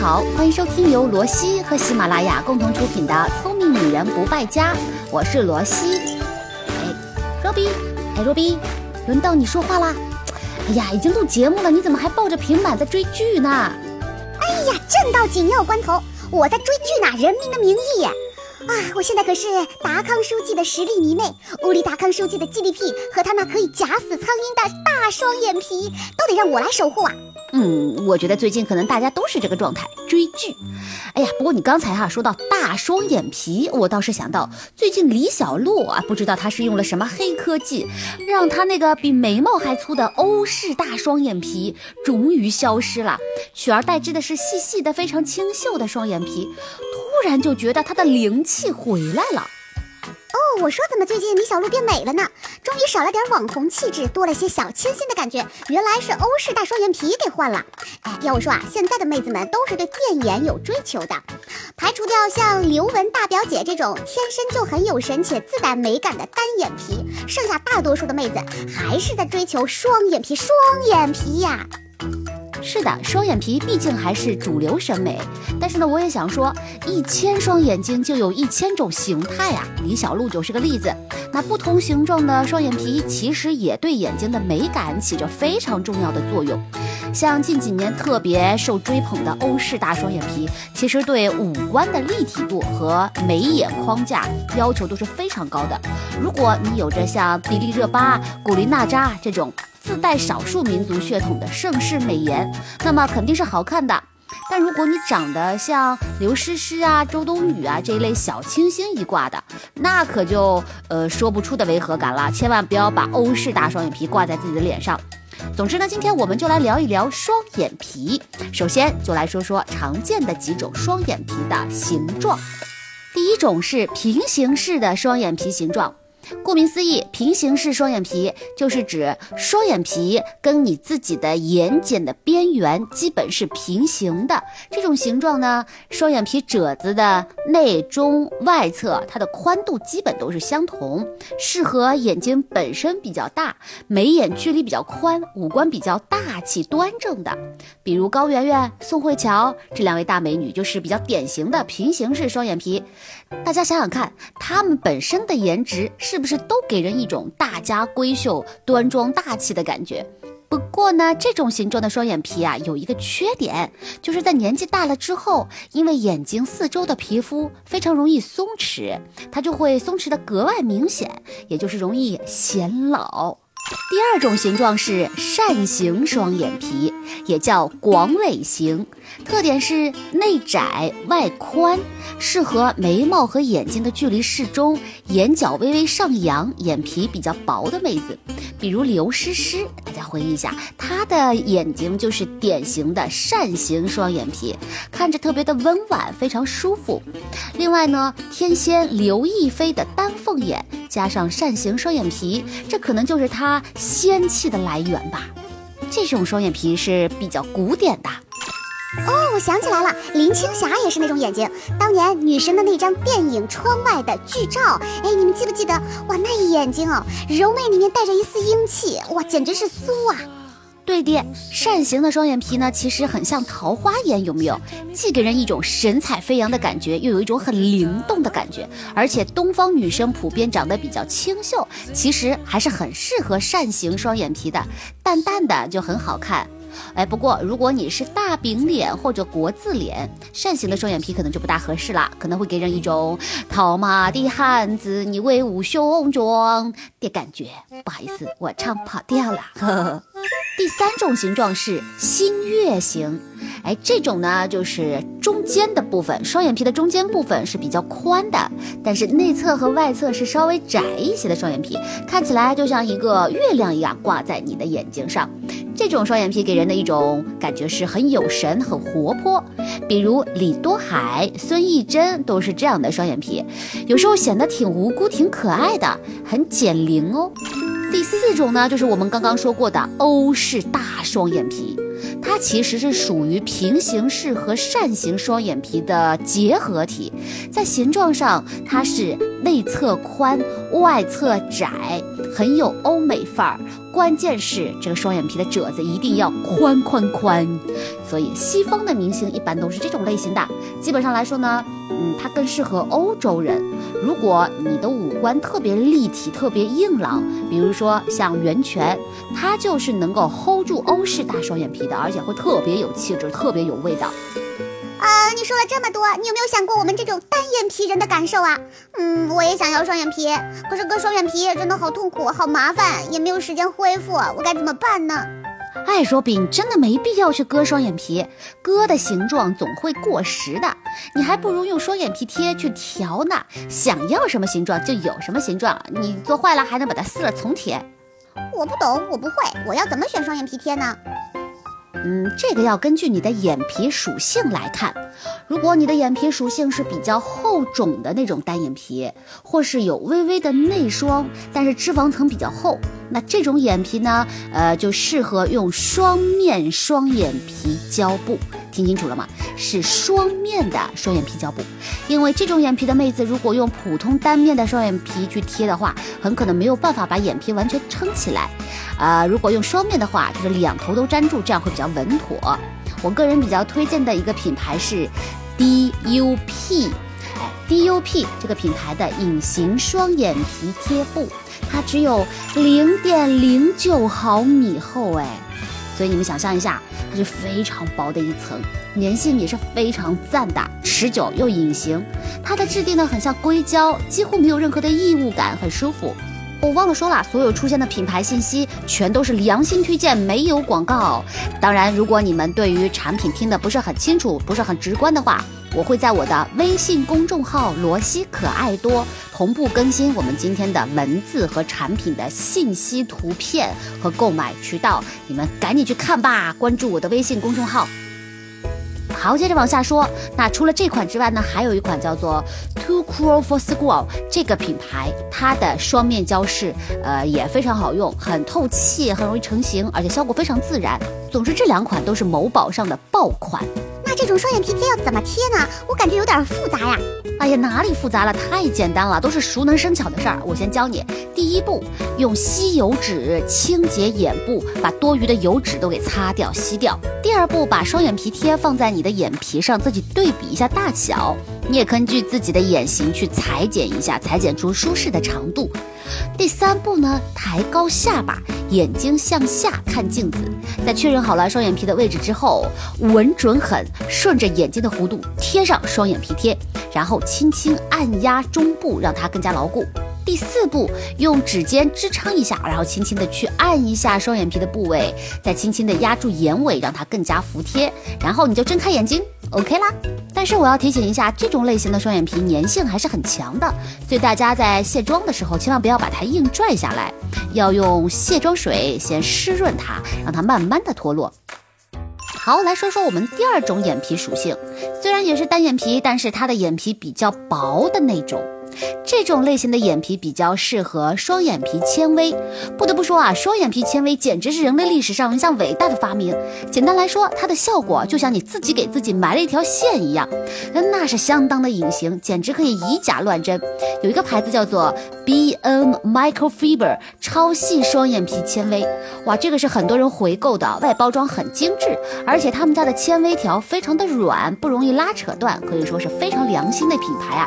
好，欢迎收听由罗西和喜马拉雅共同出品的《聪明女人不败家》，我是罗西。哎，若比，哎，若比，轮到你说话啦！哎呀，已经录节目了，你怎么还抱着平板在追剧呢？哎呀，正到紧要关头，我在追剧呢，《人民的名义》。啊，我现在可是达康书记的实力迷妹，屋里达康书记的 GDP 和他那可以夹死苍蝇的大双眼皮，都得让我来守护啊！嗯，我觉得最近可能大家都是这个状态，追剧。哎呀，不过你刚才哈说到大双眼皮，我倒是想到最近李小璐啊，不知道她是用了什么黑科技，让她那个比眉毛还粗的欧式大双眼皮终于消失了，取而代之的是细细的、非常清秀的双眼皮。突然就觉得她的灵气回来了。哦，我说怎么最近李小璐变美了呢？终于少了点网红气质，多了些小清新的感觉。原来是欧式大双眼皮给换了。哎，要我说啊，现在的妹子们都是对电眼有追求的。排除掉像刘雯大表姐这种天生就很有神且自带美感的单眼皮，剩下大多数的妹子还是在追求双眼皮，双眼皮呀。是的，双眼皮毕竟还是主流审美。但是呢，我也想说，一千双眼睛就有一千种形态啊。李小璐就是个例子。那不同形状的双眼皮其实也对眼睛的美感起着非常重要的作用。像近几年特别受追捧的欧式大双眼皮，其实对五官的立体度和眉眼框架要求都是非常高的。如果你有着像迪丽热巴、古力娜扎这种。自带少数民族血统的盛世美颜，那么肯定是好看的。但如果你长得像刘诗诗啊、周冬雨啊这一类小清新一挂的，那可就呃说不出的违和感了。千万不要把欧式大双眼皮挂在自己的脸上。总之呢，今天我们就来聊一聊双眼皮。首先就来说说常见的几种双眼皮的形状。第一种是平行式的双眼皮形状。顾名思义，平行式双眼皮就是指双眼皮跟你自己的眼睑的边缘基本是平行的。这种形状呢，双眼皮褶子的内中外侧，它的宽度基本都是相同，适合眼睛本身比较大、眉眼距离比较宽、五官比较大气端正的。比如高圆圆、宋慧乔这两位大美女就是比较典型的平行式双眼皮。大家想想看，她们本身的颜值是是不是都给人一种大家闺秀、端庄大气的感觉？不过呢，这种形状的双眼皮啊，有一个缺点，就是在年纪大了之后，因为眼睛四周的皮肤非常容易松弛，它就会松弛的格外明显，也就是容易显老。第二种形状是扇形双眼皮，也叫广尾型，特点是内窄外宽，适合眉毛和眼睛的距离适中，眼角微微上扬，眼皮比较薄的妹子。比如刘诗诗，大家回忆一下，她的眼睛就是典型的扇形双眼皮，看着特别的温婉，非常舒服。另外呢，天仙刘亦菲的丹凤眼加上扇形双眼皮，这可能就是她仙气的来源吧。这种双眼皮是比较古典的。哦，我想起来了，林青霞也是那种眼睛。当年女神的那张电影《窗外的剧照》，哎，你们记不记得？哇，那眼睛哦，柔媚里面带着一丝英气，哇，简直是酥啊！对的，扇形的双眼皮呢，其实很像桃花眼，有没有？既给人一种神采飞扬的感觉，又有一种很灵动的感觉。而且东方女生普遍长得比较清秀，其实还是很适合扇形双眼皮的，淡淡的就很好看。哎，不过如果你是大饼脸或者国字脸，扇形的双眼皮可能就不大合适了，可能会给人一种套马的汉子，你威武雄壮的感觉。不好意思，我唱跑调了。呵 呵第三种形状是新月形，哎，这种呢就是中间的部分，双眼皮的中间部分是比较宽的，但是内侧和外侧是稍微窄一些的双眼皮，看起来就像一个月亮一样挂在你的眼睛上。这种双眼皮给人的一种感觉是很有神、很活泼，比如李多海、孙艺珍都是这样的双眼皮，有时候显得挺无辜、挺可爱的，很减龄哦。第四种呢，就是我们刚刚说过的欧式大双眼皮，它其实是属于平行式和扇形双眼皮的结合体，在形状上它是内侧宽、外侧窄，很有欧美范儿。关键是这个双眼皮的褶子一定要宽宽宽。所以西方的明星一般都是这种类型的。基本上来说呢，嗯，它更适合欧洲人。如果你的五官特别立体、特别硬朗，比如说像袁泉，她就是能够 hold 住欧式大双眼皮的，而且会特别有气质、特别有味道。啊，你说了这么多，你有没有想过我们这种单眼皮人的感受啊？嗯，我也想要双眼皮，可是割双眼皮真的好痛苦、好麻烦，也没有时间恢复，我该怎么办呢？哎，若饼真的没必要去割双眼皮，割的形状总会过时的，你还不如用双眼皮贴去调呢，想要什么形状就有什么形状，你做坏了还能把它撕了重贴。我不懂，我不会，我要怎么选双眼皮贴呢？嗯，这个要根据你的眼皮属性来看。如果你的眼皮属性是比较厚肿的那种单眼皮，或是有微微的内双，但是脂肪层比较厚，那这种眼皮呢，呃，就适合用双面双眼皮胶布。听清楚了吗？是双面的双眼皮胶布，因为这种眼皮的妹子，如果用普通单面的双眼皮去贴的话，很可能没有办法把眼皮完全撑起来。啊，如果用双面的话，就是两头都粘住，这样会比较稳妥。我个人比较推荐的一个品牌是 DUP，哎，DUP 这个品牌的隐形双眼皮贴布，它只有零点零九毫米厚，哎，所以你们想象一下。它是非常薄的一层，粘性也是非常赞的，持久又隐形。它的质地呢很像硅胶，几乎没有任何的异物感，很舒服。我忘了说了，所有出现的品牌信息全都是良心推荐，没有广告。当然，如果你们对于产品听得不是很清楚，不是很直观的话，我会在我的微信公众号“罗西可爱多”同步更新我们今天的文字和产品的信息、图片和购买渠道，你们赶紧去看吧！关注我的微信公众号。好，接着往下说，那除了这款之外呢，还有一款叫做 Too Cool for School 这个品牌，它的双面胶饰，呃，也非常好用，很透气，很容易成型，而且效果非常自然。总之，这两款都是某宝上的爆款。这种双眼皮贴要怎么贴呢？我感觉有点复杂呀。哎呀，哪里复杂了？太简单了，都是熟能生巧的事儿。我先教你，第一步，用吸油纸清洁眼部，把多余的油脂都给擦掉、吸掉。第二步，把双眼皮贴放在你的眼皮上，自己对比一下大小。你也根据自己的眼型去裁剪一下，裁剪出舒适的长度。第三步呢，抬高下巴，眼睛向下看镜子。在确认好了双眼皮的位置之后，稳准狠，顺着眼睛的弧度贴上双眼皮贴，然后轻轻按压中部，让它更加牢固。第四步，用指尖支撑一下，然后轻轻的去按一下双眼皮的部位，再轻轻的压住眼尾，让它更加服帖。然后你就睁开眼睛，OK 啦。但是我要提醒一下，这种类型的双眼皮粘性还是很强的，所以大家在卸妆的时候千万不要把它硬拽下来，要用卸妆水先湿润它，让它慢慢的脱落。好，来说说我们第二种眼皮属性，虽然也是单眼皮，但是它的眼皮比较薄的那种。这种类型的眼皮比较适合双眼皮纤维。不得不说啊，双眼皮纤维简直是人类历史上一项伟大的发明。简单来说，它的效果就像你自己给自己埋了一条线一样，那是相当的隐形，简直可以以假乱真。有一个牌子叫做 B N Microfiber 超细双眼皮纤维，哇，这个是很多人回购的，外包装很精致，而且他们家的纤维条非常的软，不容易拉扯断，可以说是非常良心的品牌啊。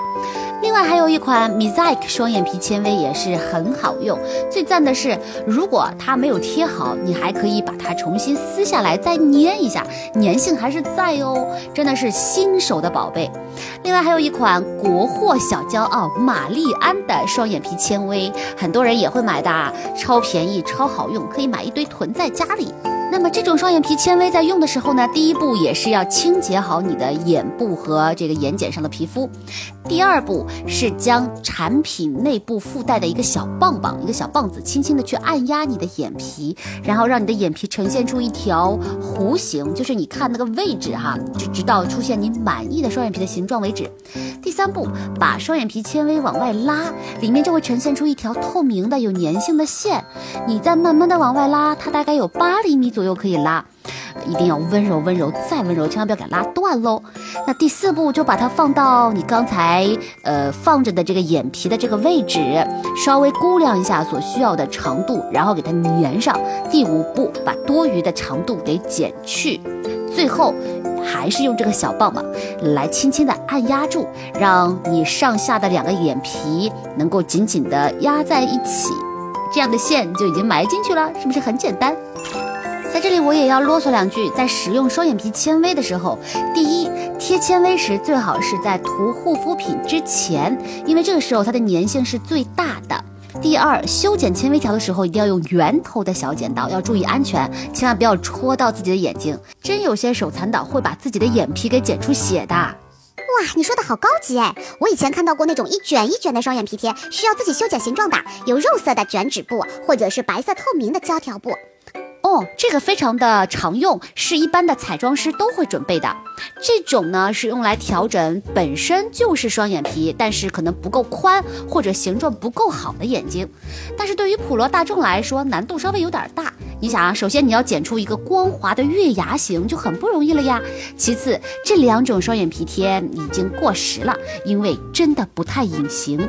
另外还有一款 Mosaic 双眼皮纤维也是很好用，最赞的是，如果它没有贴好，你还可以把它重新撕下来再粘一下，粘性还是在哦，真的是新手的宝贝。另外还有一款国货小骄傲玛丽安的双眼皮纤维，很多人也会买的，超便宜超好用，可以买一堆囤在家里。那么这种双眼皮纤维在用的时候呢，第一步也是要清洁好你的眼部和这个眼睑上的皮肤，第二步是将产品内部附带的一个小棒棒，一个小棒子，轻轻的去按压你的眼皮，然后让你的眼皮呈现出一条弧形，就是你看那个位置哈，就直到出现你满意的双眼皮的形状为止。第三步，把双眼皮纤维往外拉，里面就会呈现出一条透明的有粘性的线，你再慢慢的往外拉，它大概有八厘米左又可以拉。一定要温柔温柔再温柔，千万不要给拉断喽。那第四步就把它放到你刚才呃放着的这个眼皮的这个位置，稍微估量一下所需要的长度，然后给它粘上。第五步把多余的长度给剪去，最后。还是用这个小棒棒来轻轻的按压住，让你上下的两个眼皮能够紧紧的压在一起，这样的线就已经埋进去了，是不是很简单？在这里我也要啰嗦两句，在使用双眼皮纤维的时候，第一，贴纤维时最好是在涂护肤品之前，因为这个时候它的粘性是最大的。第二，修剪纤维条的时候一定要用圆头的小剪刀，要注意安全，千万不要戳到自己的眼睛。真有些手残党会把自己的眼皮给剪出血的。哇，你说的好高级哎！我以前看到过那种一卷一卷的双眼皮贴，需要自己修剪形状的，有肉色的卷纸布，或者是白色透明的胶条布。哦，这个非常的常用，是一般的彩妆师都会准备的。这种呢是用来调整本身就是双眼皮，但是可能不够宽或者形状不够好的眼睛。但是对于普罗大众来说，难度稍微有点大。你想啊，首先你要剪出一个光滑的月牙形就很不容易了呀。其次，这两种双眼皮贴已经过时了，因为真的不太隐形。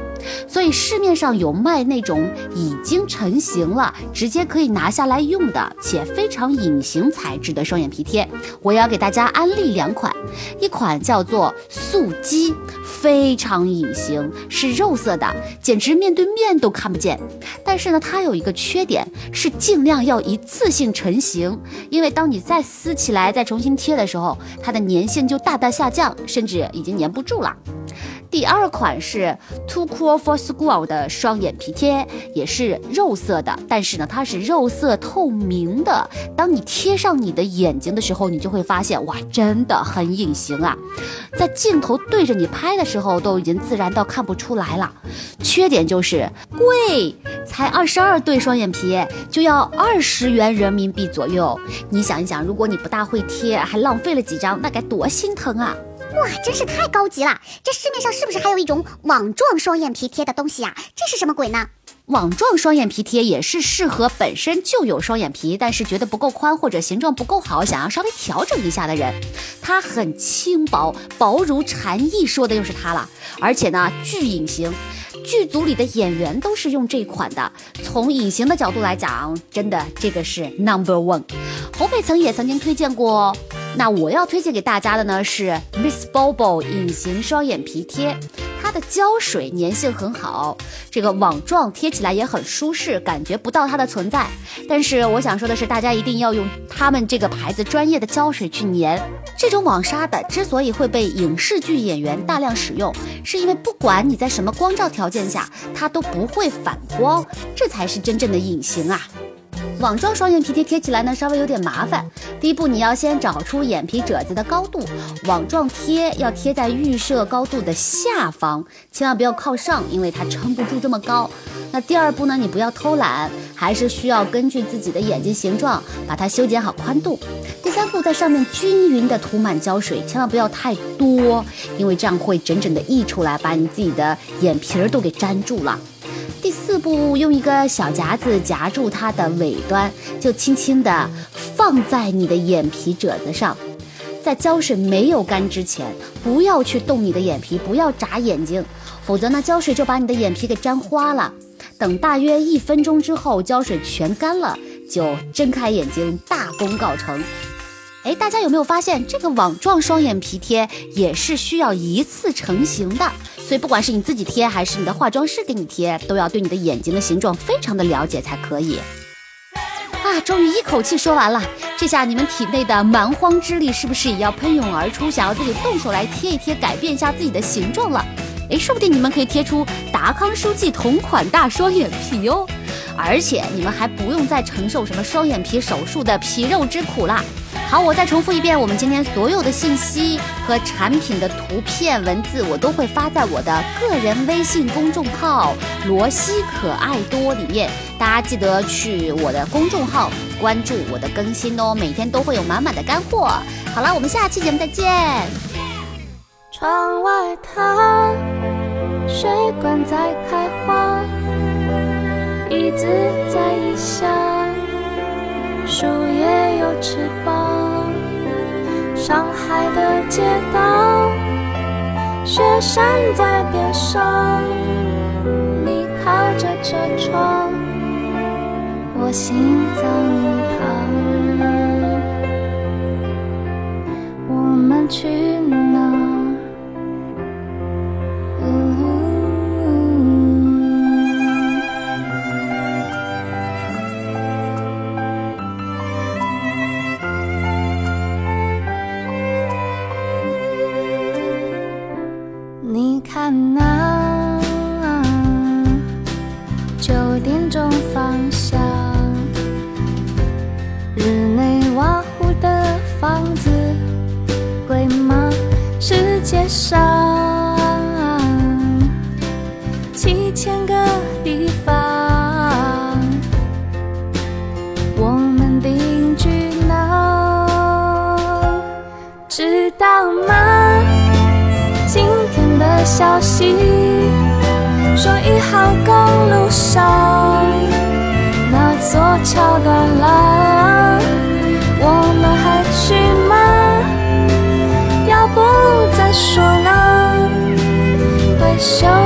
所以市面上有卖那种已经成型了，直接可以拿下来用的，且非常隐形材质的双眼皮贴。我要给大家安利两款，一款叫做素肌。非常隐形，是肉色的，简直面对面都看不见。但是呢，它有一个缺点，是尽量要一次性成型，因为当你再撕起来、再重新贴的时候，它的粘性就大大下降，甚至已经粘不住了。第二款是 Too Cool for School 的双眼皮贴，也是肉色的，但是呢，它是肉色透明的。当你贴上你的眼睛的时候，你就会发现，哇，真的很隐形啊！在镜头对着你拍的时候，都已经自然到看不出来了。缺点就是贵，才二十二对双眼皮就要二十元人民币左右。你想一想，如果你不大会贴，还浪费了几张，那该多心疼啊！哇，真是太高级了！这市面上是不是还有一种网状双眼皮贴的东西呀？这是什么鬼呢？网状双眼皮贴也是适合本身就有双眼皮，但是觉得不够宽或者形状不够好，想要稍微调整一下的人。它很轻薄，薄如蝉翼，说的又是它了。而且呢，巨隐形，剧组里的演员都是用这款的。从隐形的角度来讲，真的这个是 number one。侯佩岑也曾经推荐过。那我要推荐给大家的呢是 Miss Bobo 隐形双眼皮贴，它的胶水粘性很好，这个网状贴起来也很舒适，感觉不到它的存在。但是我想说的是，大家一定要用他们这个牌子专业的胶水去粘。这种网纱的之所以会被影视剧演员大量使用，是因为不管你在什么光照条件下，它都不会反光，这才是真正的隐形啊。网状双眼皮贴贴起来呢，稍微有点麻烦。第一步，你要先找出眼皮褶子的高度，网状贴要贴在预设高度的下方，千万不要靠上，因为它撑不住这么高。那第二步呢，你不要偷懒，还是需要根据自己的眼睛形状把它修剪好宽度。第三步，在上面均匀的涂满胶水，千万不要太多，因为这样会整整的溢出来，把你自己的眼皮儿都给粘住了。第四步，用一个小夹子夹住它的尾端，就轻轻地放在你的眼皮褶子上。在胶水没有干之前，不要去动你的眼皮，不要眨眼睛，否则呢，胶水就把你的眼皮给粘花了。等大约一分钟之后，胶水全干了，就睁开眼睛，大功告成。哎，大家有没有发现，这个网状双眼皮贴也是需要一次成型的？所以不管是你自己贴，还是你的化妆师给你贴，都要对你的眼睛的形状非常的了解才可以。啊，终于一口气说完了，这下你们体内的蛮荒之力是不是也要喷涌而出，想要自己动手来贴一贴，改变一下自己的形状了？哎，说不定你们可以贴出达康书记同款大双眼皮哦，而且你们还不用再承受什么双眼皮手术的皮肉之苦啦。好，我再重复一遍，我们今天所有的信息和产品的图片、文字，我都会发在我的个人微信公众号“罗西可爱多”里面，大家记得去我的公众号关注我的更新哦，每天都会有满满的干货。好了，我们下期节目再见。窗外它，水管在开花，椅子在异乡。树叶有翅膀。上海的街道，雪山在边上，你靠着车窗，我心脏旁，我们去哪？上七千个地方，我们定居哪？知道吗？今天的消息说一号公路上那座桥断了，笑。